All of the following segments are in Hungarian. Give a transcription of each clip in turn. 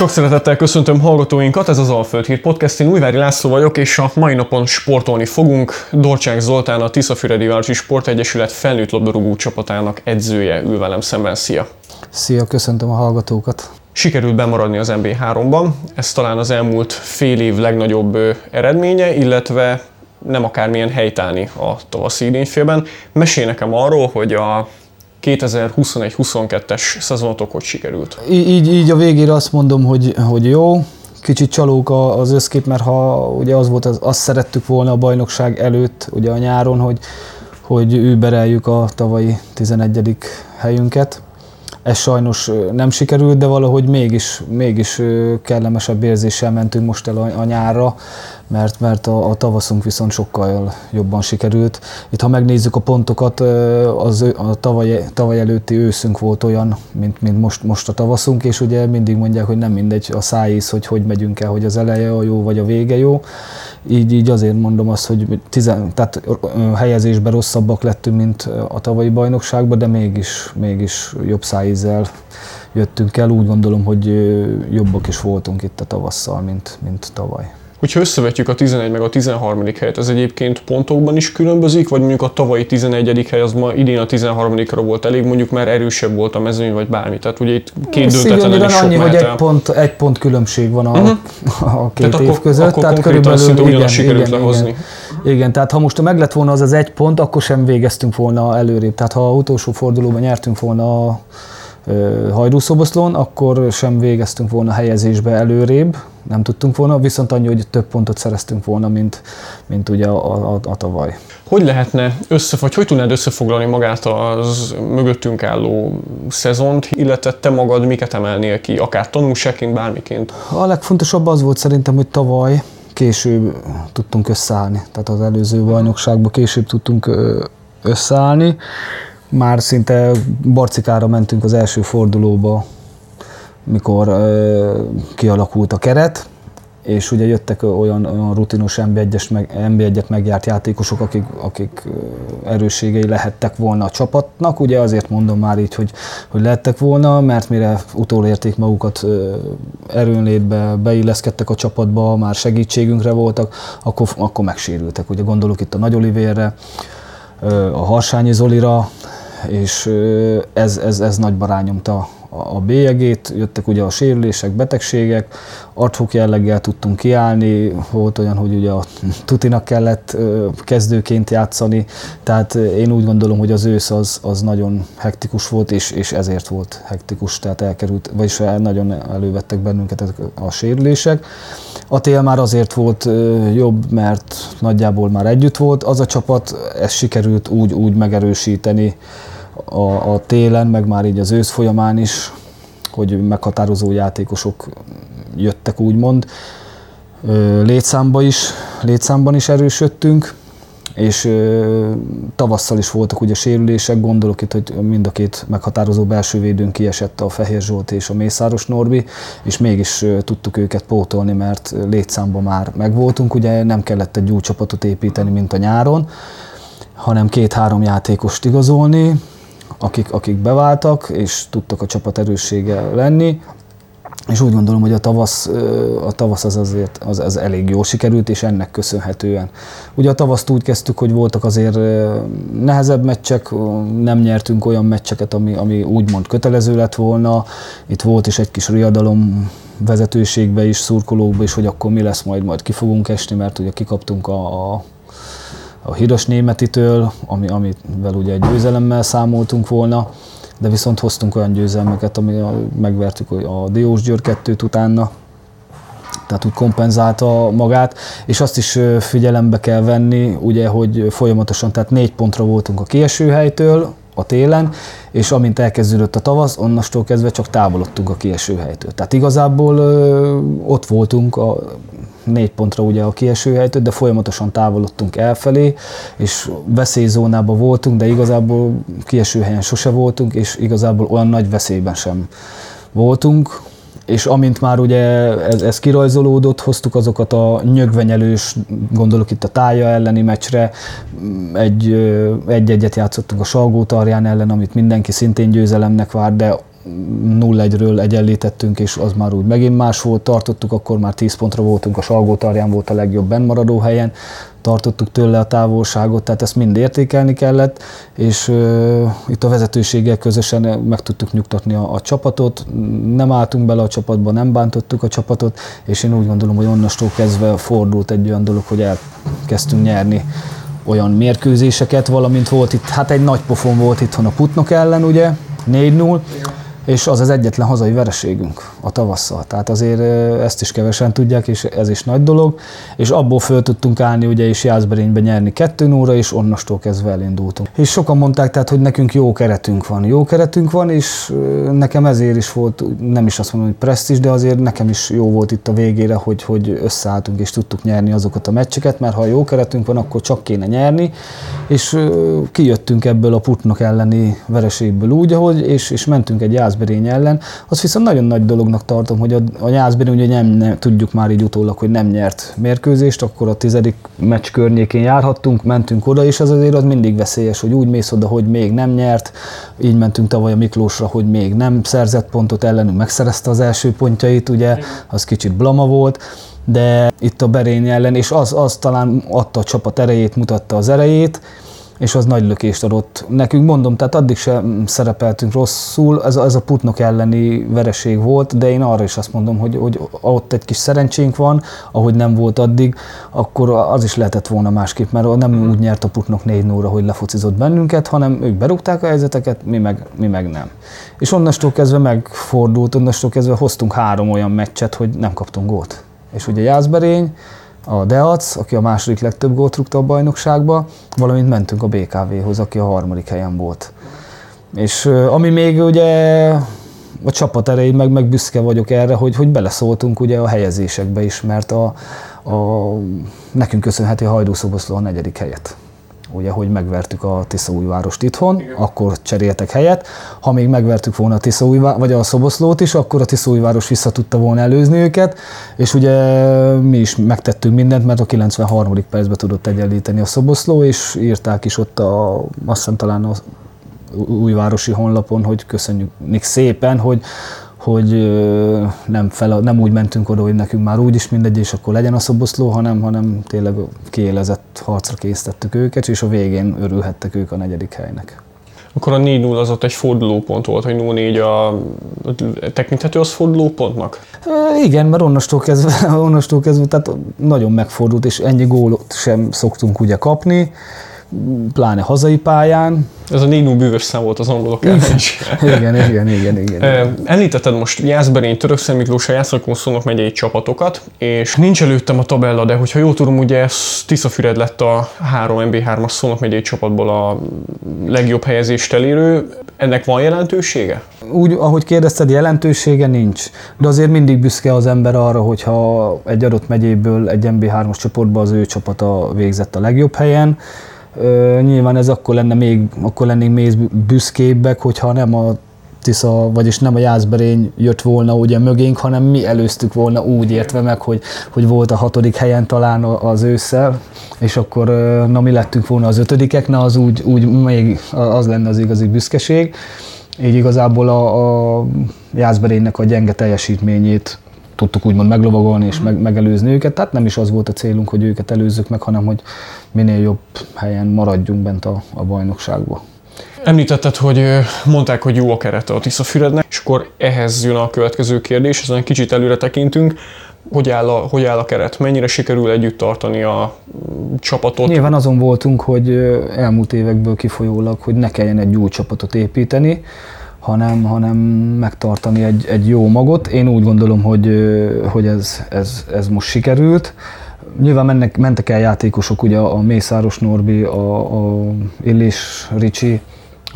Sok szeretettel köszöntöm hallgatóinkat, ez az Alföld Hír Podcast, én Újvári László vagyok, és a mai napon sportolni fogunk. Dorcsák Zoltán, a Tiszafüredi Városi Sportegyesület felnőtt labdarúgó csapatának edzője ül velem szemben. Szia! Szia, köszöntöm a hallgatókat! Sikerült bemaradni az MB3-ban, ez talán az elmúlt fél év legnagyobb eredménye, illetve nem akármilyen helytállni a tavaszi idényfélben. Mesélj nekem arról, hogy a 2021-22-es szezonotok hogy sikerült? Így, így a végére azt mondom, hogy, hogy jó. Kicsit csalók az összkép, mert ha ugye az volt, az, azt szerettük volna a bajnokság előtt, ugye a nyáron, hogy, hogy übereljük a tavalyi 11. helyünket. Ez sajnos nem sikerült, de valahogy mégis, mégis kellemesebb érzéssel mentünk most el a, a nyárra, mert, mert a, a tavaszunk viszont sokkal jobban sikerült. Itt ha megnézzük a pontokat, az a tavaly, tavaly előtti őszünk volt olyan, mint, mint most, most a tavaszunk, és ugye mindig mondják, hogy nem mindegy a szájíz, hogy hogy megyünk el, hogy az eleje a jó, vagy a vége jó. Így, így azért mondom azt, hogy tizen, tehát helyezésben rosszabbak lettünk, mint a tavalyi bajnokságban, de mégis, mégis jobb szájízzel jöttünk el. Úgy gondolom, hogy jobbak is voltunk itt a tavasszal, mint, mint tavaly. Hogyha összevetjük a 11 meg a 13. helyet, ez egyébként pontokban is különbözik, vagy mondjuk a tavalyi 11. hely az ma idén a 13-ra volt elég, mondjuk már erősebb volt a mezőny, vagy bármi. Tehát ugye itt két döntetlen is sok annyi, hogy egy pont, egy pont különbség van a, uh-huh. a két tehát év akkor, között. Akkor tehát körülbelül szinte igen, sikerült igen, lehozni. Igen. igen, tehát ha most meg lett volna az az egy pont, akkor sem végeztünk volna előrébb. Tehát ha utolsó fordulóban nyertünk volna a hajdúszoboszlón, akkor sem végeztünk volna helyezésbe előrébb, nem tudtunk volna, viszont annyi, hogy több pontot szereztünk volna, mint, mint ugye a, a, a tavaly. Hogy lehetne össze, vagy hogy tudnád összefoglalni magát az mögöttünk álló szezont, illetve te magad miket emelnél ki, akár tanulságként, bármiként? A legfontosabb az volt szerintem, hogy tavaly később tudtunk összeállni, tehát az előző bajnokságban később tudtunk összeállni, már szinte barcikára mentünk az első fordulóba, mikor ö, kialakult a keret, és ugye jöttek olyan, olyan rutinos MB1-et meg, MB1 megjárt játékosok, akik, akik erősségei lehettek volna a csapatnak. Ugye azért mondom már így, hogy, hogy lehettek volna, mert mire utolérték magukat erőnlétbe, beilleszkedtek a csapatba, már segítségünkre voltak, akkor, akkor megsérültek. Ugye gondolok itt a Nagy Olivérre, a Harsányi Zolira, és ez, ez, ez nagyban rányomta a bélyegét, jöttek ugye a sérülések, betegségek, adhok jelleggel tudtunk kiállni, volt olyan, hogy ugye a Tutinak kellett kezdőként játszani, tehát én úgy gondolom, hogy az ősz az, az nagyon hektikus volt, és, és ezért volt hektikus, tehát elkerült, vagyis nagyon elővettek bennünket a sérülések. A tél már azért volt jobb, mert nagyjából már együtt volt az a csapat, ezt sikerült úgy, úgy megerősíteni, a, a télen, meg már így az ősz folyamán is, hogy meghatározó játékosok jöttek úgymond. Létszámba is, létszámban is erősödtünk, és tavasszal is voltak ugye sérülések, gondolok itt, hogy mind a két meghatározó belső védőn kiesett a Fehér Zsolt és a Mészáros Norbi, és mégis tudtuk őket pótolni, mert létszámban már megvoltunk, ugye nem kellett egy új csapatot építeni, mint a nyáron, hanem két-három játékost igazolni, akik, akik beváltak, és tudtak a csapat erőssége lenni. És úgy gondolom, hogy a tavasz, a tavasz az azért az, az elég jól sikerült, és ennek köszönhetően. Ugye a tavaszt úgy kezdtük, hogy voltak azért nehezebb meccsek, nem nyertünk olyan meccseket, ami, ami úgymond kötelező lett volna. Itt volt is egy kis riadalom vezetőségbe is, szurkolókba is, hogy akkor mi lesz, majd majd ki fogunk esni, mert ugye kikaptunk a, a a híres németitől, ami, amivel ugye egy győzelemmel számoltunk volna, de viszont hoztunk olyan győzelmeket, ami megvertük a Diós Győr 2 utána, tehát úgy kompenzálta magát, és azt is figyelembe kell venni, ugye, hogy folyamatosan, tehát négy pontra voltunk a kieső helytől, a télen, és amint elkezdődött a tavasz, onnastól kezdve csak távolodtunk a kieső helytől. Tehát igazából ö, ott voltunk a négy pontra ugye a kieső helytől, de folyamatosan távolodtunk elfelé, és veszélyzónában voltunk, de igazából kieső helyen sose voltunk, és igazából olyan nagy veszélyben sem voltunk, és amint már ugye ez, ez kirajzolódott, hoztuk azokat a nyögvenyelős, gondolok itt a tája elleni meccsre, egy, egy-egyet játszottunk a Salgó ellen, amit mindenki szintén győzelemnek vár, de 0-1-ről egyenlítettünk, és az már úgy megint más volt, tartottuk, akkor már 10 pontra voltunk, a Salgótarján volt a legjobb bennmaradó helyen, tartottuk tőle a távolságot, tehát ezt mind értékelni kellett, és uh, itt a vezetőséggel közösen meg tudtuk nyugtatni a, a csapatot, nem álltunk bele a csapatba, nem bántottuk a csapatot, és én úgy gondolom, hogy onnastól kezdve fordult egy olyan dolog, hogy elkezdtünk nyerni olyan mérkőzéseket, valamint volt itt, hát egy nagy pofon volt itthon a Putnok ellen, ugye, 4-0, és az az egyetlen hazai vereségünk a tavasszal. Tehát azért ezt is kevesen tudják, és ez is nagy dolog. És abból föl tudtunk állni, ugye, és Jászberénybe nyerni kettő óra, és onnastól kezdve elindultunk. És sokan mondták, tehát, hogy nekünk jó keretünk van. Jó keretünk van, és nekem ezért is volt, nem is azt mondom, hogy presztis, de azért nekem is jó volt itt a végére, hogy, hogy összeálltunk és tudtuk nyerni azokat a meccseket, mert ha jó keretünk van, akkor csak kéne nyerni, és kijöttünk ebből a Putnok elleni vereségből úgy, ahogy, és, és mentünk egy Jászberény ellen. Az viszont nagyon nagy dolognak tartom, hogy a, a Jászberény ugye nem, nem, tudjuk már így utólag, hogy nem nyert mérkőzést, akkor a tizedik meccs környékén járhattunk, mentünk oda, és az azért az mindig veszélyes, hogy úgy mész oda, hogy még nem nyert, így mentünk tavaly a Miklósra, hogy még nem szerzett pontot ellenünk, megszerezte az első pontjait, ugye, az kicsit blama volt, de itt a Berény ellen, és az, az talán adta a csapat erejét, mutatta az erejét, és az nagy lökést adott. Nekünk mondom, tehát addig sem szerepeltünk rosszul, ez a, ez a Putnok elleni vereség volt, de én arra is azt mondom, hogy, hogy ott egy kis szerencsénk van, ahogy nem volt addig, akkor az is lehetett volna másképp, mert nem úgy nyert a Putnok 4 óra, hogy lefocizott bennünket, hanem ők berúgták a helyzeteket, mi meg, mi meg nem. És onnastól kezdve megfordult, onnastól kezdve hoztunk három olyan meccset, hogy nem kaptunk gólt. És ugye Jászberény, a Deac, aki a második legtöbb gólt rúgta a bajnokságba, valamint mentünk a BKV-hoz, aki a harmadik helyen volt. És ami még ugye a csapat erején meg, meg büszke vagyok erre, hogy, hogy beleszóltunk ugye a helyezésekbe is, mert a, a, nekünk köszönheti a Hajdúszoboszló a negyedik helyet ugye, hogy megvertük a Tiszaújvárost itthon, Igen. akkor cseréltek helyet. Ha még megvertük volna a Tiszaújvárost, vagy a Szoboszlót is, akkor a Tiszaújváros vissza tudta volna előzni őket, és ugye mi is megtettünk mindent, mert a 93. percben tudott egyenlíteni a Szoboszló, és írták is ott a, azt hiszem talán a újvárosi honlapon, hogy köszönjük szépen, hogy hogy nem, fel, nem úgy mentünk oda, hogy nekünk már úgyis mindegy, és akkor legyen a szoboszló, hanem, hanem tényleg kiélezett harcra készítettük őket, és a végén örülhettek ők a negyedik helynek. Akkor a 4-0 az ott egy fordulópont volt, hogy 0-4 a tekinthető az fordulópontnak? E, igen, mert onnastól kezdve, onnastól kezdve tehát nagyon megfordult, és ennyi gólot sem szoktunk ugye kapni pláne hazai pályán. Ez a Nino bűvös szám volt az angolok ellen is. igen, igen, igen, igen. Említetted most Jászberény, Törökszem Miklós, a Jászlakon szólnak megyei csapatokat, és nincs előttem a tabella, de hogyha jól tudom, ugye Tiszafüred lett a 3 MB3-as szólnak megyei csapatból a legjobb helyezést elérő. Ennek van jelentősége? Úgy, ahogy kérdezted, jelentősége nincs. De azért mindig büszke az ember arra, hogyha egy adott megyéből egy MB3-as csoportban az ő csapata végzett a legjobb helyen, nyilván ez akkor lenne még, akkor lennénk még büszkébbek, hogyha nem a Tisza, vagyis nem a Jászberény jött volna ugye mögénk, hanem mi előztük volna úgy értve meg, hogy, hogy volt a hatodik helyen talán az ősszel, és akkor na mi lettünk volna az ötödikek, na az úgy, úgy még az lenne az igazi büszkeség. Így igazából a, a Jászberénynek a gyenge teljesítményét tudtuk úgymond meglovagolni és meg, megelőzni őket. Tehát nem is az volt a célunk, hogy őket előzzük meg, hanem hogy minél jobb helyen maradjunk bent a, a bajnokságba. Említetted, hogy mondták, hogy jó a kerete a Tiszafürednek, és akkor ehhez jön a következő kérdés, ezen kicsit előre tekintünk. Hogy áll, a, hogy áll a keret? Mennyire sikerül együtt tartani a csapatot? Nyilván azon voltunk, hogy elmúlt évekből kifolyólag, hogy ne kelljen egy új csapatot építeni, hanem, hanem megtartani egy, egy jó magot. Én úgy gondolom, hogy, hogy ez, ez, ez most sikerült. Nyilván mennek, mentek el játékosok, ugye a Mészáros Norbi, a, a Illés Ricsi,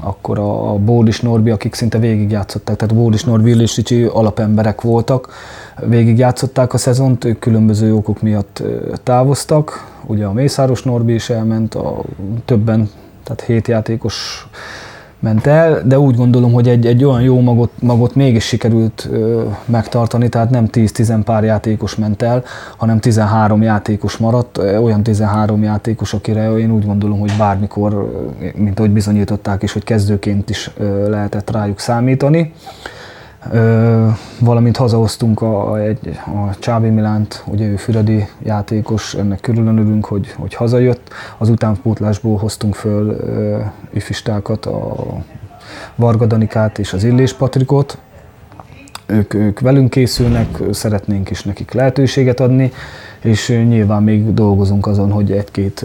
akkor a, Bódis Norbi, akik szinte végigjátszották, tehát Bódis Norbi, Illés Ricsi alapemberek voltak, végigjátszották a szezont, ők különböző okok miatt távoztak, ugye a Mészáros Norbi is elment, a többen, tehát hét játékos ment el, de úgy gondolom, hogy egy, egy olyan jó magot, magot mégis sikerült ö, megtartani, tehát nem 10-10 pár játékos ment el, hanem 13 játékos maradt, olyan 13 játékos, akire én úgy gondolom, hogy bármikor, mint ahogy bizonyították is, hogy kezdőként is ö, lehetett rájuk számítani. Ö, valamint hazahoztunk a, egy, a Csábi Milánt, ugye ő füredi játékos, ennek külön örülünk, hogy, hogy hazajött. Az utánpótlásból hoztunk föl ö, ifistákat, a Varga Danikát és az Illés Patrikot. Ők, ők velünk készülnek, szeretnénk is nekik lehetőséget adni, és nyilván még dolgozunk azon, hogy egy-két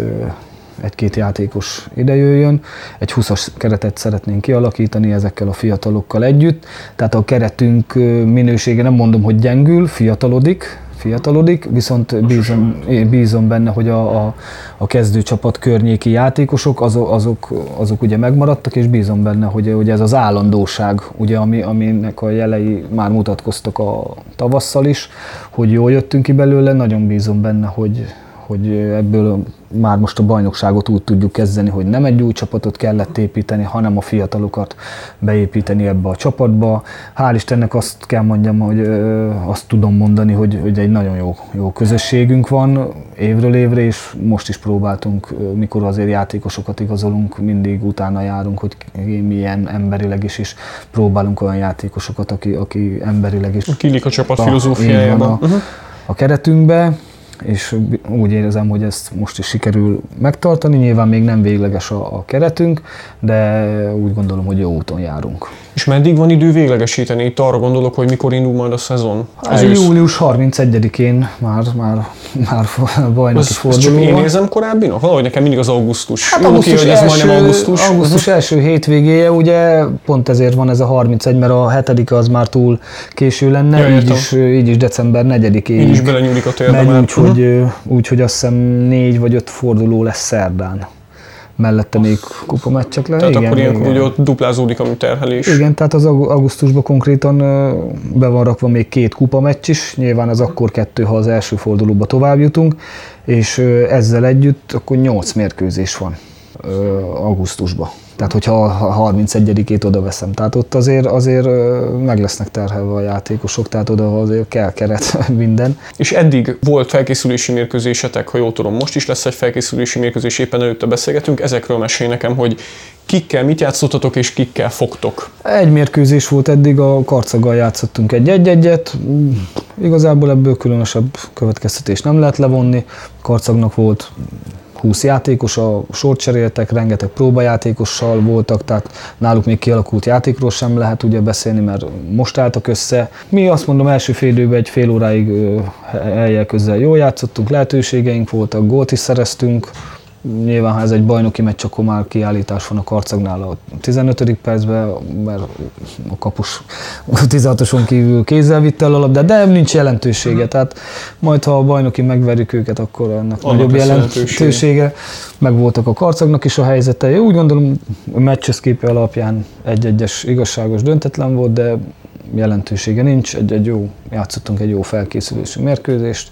egy-két játékos idejöjjön. Egy 20-as keretet szeretnénk kialakítani ezekkel a fiatalokkal együtt. Tehát a keretünk minősége nem mondom, hogy gyengül, fiatalodik, fiatalodik, viszont bízom, bízom benne, hogy a, a, a kezdőcsapat környéki játékosok, azok, azok, azok ugye megmaradtak, és bízom benne, hogy, hogy ez az állandóság, ugye, ami, aminek a jelei már mutatkoztak a tavasszal is, hogy jól jöttünk ki belőle, nagyon bízom benne, hogy, hogy ebből már most a bajnokságot úgy tudjuk kezdeni, hogy nem egy új csapatot kellett építeni, hanem a fiatalokat beépíteni ebbe a csapatba. Hál' Istennek azt kell mondjam, hogy azt tudom mondani, hogy, hogy egy nagyon jó, jó közösségünk van évről évre, és most is próbáltunk, mikor azért játékosokat igazolunk, mindig utána járunk, hogy milyen emberileg is, is próbálunk olyan játékosokat, aki, aki emberileg is. Kilik a csapat filozófiájában. A, uh-huh. a keretünkbe, és úgy érzem, hogy ezt most is sikerül megtartani. Nyilván még nem végleges a, a keretünk, de úgy gondolom, hogy jó úton járunk. És meddig van idő véglegesíteni? Itt arra gondolok, hogy mikor indul majd a szezon? Az hát, július 31-én már, már, már bajnoki forduló. Én érzem korábbinak? Valahogy nekem mindig az augusztus. Hát augusztus, ki, hogy ez első, augusztus. Augusztus uh-huh. első hétvégéje, ugye pont ezért van ez a 31, mert a hetedike az már túl késő lenne, ja, így, is, így is december 4-én. Így is belenyúlik a térbe. Úgy, uh-huh. hogy, úgy, hogy azt hiszem négy vagy öt forduló lesz szerdán mellette még kupameccsek le. Tehát igen, akkor ilyenkor ugye ott duplázódik a terhelés. Igen, tehát az augusztusban konkrétan be van rakva még két kupameccs is, nyilván az akkor kettő, ha az első fordulóba tovább jutunk, és ezzel együtt akkor nyolc mérkőzés van augusztusban. Tehát, hogyha a 31-ét oda veszem. Tehát ott azért, azért meg lesznek terhelve a játékosok, tehát oda azért kell keret minden. És eddig volt felkészülési mérkőzésetek, ha jól tudom, most is lesz egy felkészülési mérkőzés, éppen előtte beszélgetünk. Ezekről mesélj nekem, hogy kikkel mit játszottatok és kikkel fogtok? Egy mérkőzés volt eddig, a karcaggal játszottunk egy-egy-egyet. Igazából ebből különösebb következtetés nem lehet levonni. Karcagnak volt 20 játékos, a sort cseréltek, rengeteg próbajátékossal voltak, tehát náluk még kialakult játékról sem lehet ugye beszélni, mert most álltak össze. Mi azt mondom, első fél időben egy fél óráig eljel közel jól játszottunk, lehetőségeink voltak, gólt is szereztünk, Nyilván, ha ez egy bajnoki meccs, akkor már kiállítás van a karcagnál a 15. percben, mert a kapus 16-oson kívül kézzel vitte el a labdát, de nincs jelentősége. Tehát majd, ha a bajnoki megverjük őket, akkor ennek Annak nagyobb jelentősége. Meg voltak a karcagnak is a helyzete. Én úgy gondolom, a meccs képe alapján egy-egyes igazságos döntetlen volt, de jelentősége nincs. Egy, egy jó, játszottunk egy jó felkészülési mérkőzést.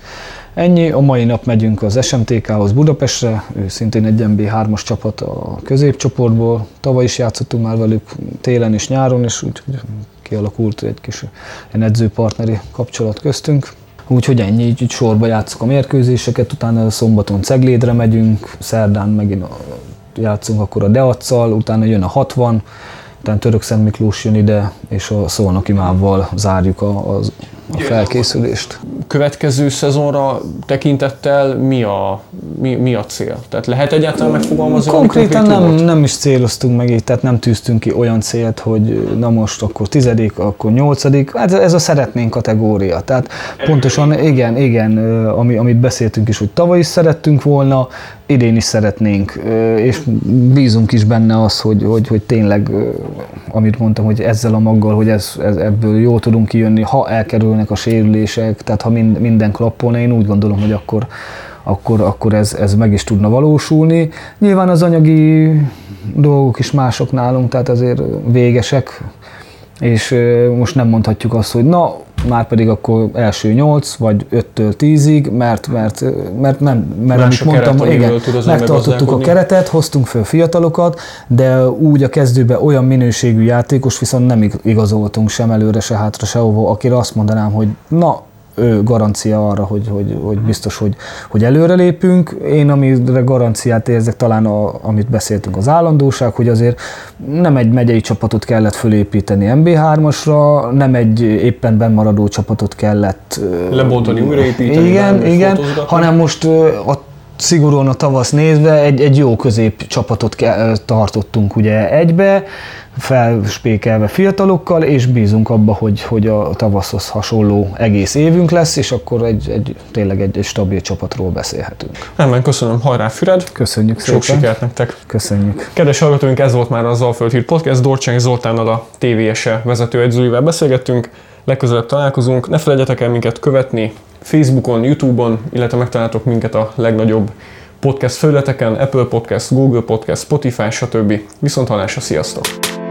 Ennyi, a mai nap megyünk az SMTK-hoz Budapestre, ő szintén egy MB3-as csapat a középcsoportból. Tavaly is játszottunk már velük télen és nyáron, és úgyhogy kialakult egy kis egy edzőpartneri kapcsolat köztünk. Úgyhogy ennyi, így, így sorba játszok a mérkőzéseket, utána szombaton Ceglédre megyünk, szerdán megint játszunk akkor a Deacsal, utána jön a 60, utána Török Szent Miklós jön ide, és a Szolnoki Mávval zárjuk a, az a felkészülést. Következő szezonra tekintettel mi a, mi, mi a cél? Tehát lehet egyáltalán megfogalmazni? Konkrétan nem, nem is céloztunk meg így, tehát nem tűztünk ki olyan célt, hogy na most akkor tizedik, akkor nyolcadik. Hát ez a szeretnénk kategória. Tehát pontosan igen, igen, ami, amit beszéltünk is, hogy tavaly is szerettünk volna, idén is szeretnénk, és bízunk is benne az, hogy, hogy, hogy tényleg, amit mondtam, hogy ezzel a maggal, hogy ez, ez, ebből jól tudunk kijönni, ha elkerülnek a sérülések, tehát ha mind, minden klappolna, én úgy gondolom, hogy akkor, akkor, akkor ez, ez meg is tudna valósulni. Nyilván az anyagi dolgok is mások nálunk, tehát azért végesek, és most nem mondhatjuk azt, hogy na, már pedig akkor első 8 vagy 5-től 10-ig, mert, mert, mert nem, mert Más amit mondtam, keret, igen, megtartottuk a keretet, hoztunk föl fiatalokat, de úgy a kezdőben olyan minőségű játékos viszont nem ig- igazoltunk sem előre, se hátra, se hova, akire azt mondanám, hogy na, garancia arra, hogy, hogy, hogy biztos, hogy, hogy előrelépünk. Én amire garanciát érzek, talán a, amit beszéltünk, az állandóság, hogy azért nem egy megyei csapatot kellett fölépíteni MB3-asra, nem egy éppen bennmaradó csapatot kellett Lebontani, újraépíteni, Igen, igen, hanem most a szigorúan a tavasz nézve egy, egy jó közép csapatot ke- tartottunk ugye egybe, felspékelve fiatalokkal, és bízunk abba, hogy, hogy a tavaszhoz hasonló egész évünk lesz, és akkor egy, egy tényleg egy, egy stabil csapatról beszélhetünk. Nem, köszönöm, hajrá Füred, Köszönjük sok szépen. sikert nektek! Köszönjük. Kedves hallgatóink, ez volt már az Alföld Hír Podcast. Dorcsány Zoltánnal a TVS-e vezetőedzőjével beszélgettünk. Legközelebb találkozunk. Ne felejtjetek el minket követni Facebookon, Youtube-on, illetve megtaláltok minket a legnagyobb podcast felületeken, Apple Podcast, Google Podcast, Spotify, stb. Viszont hallásra, sziasztok!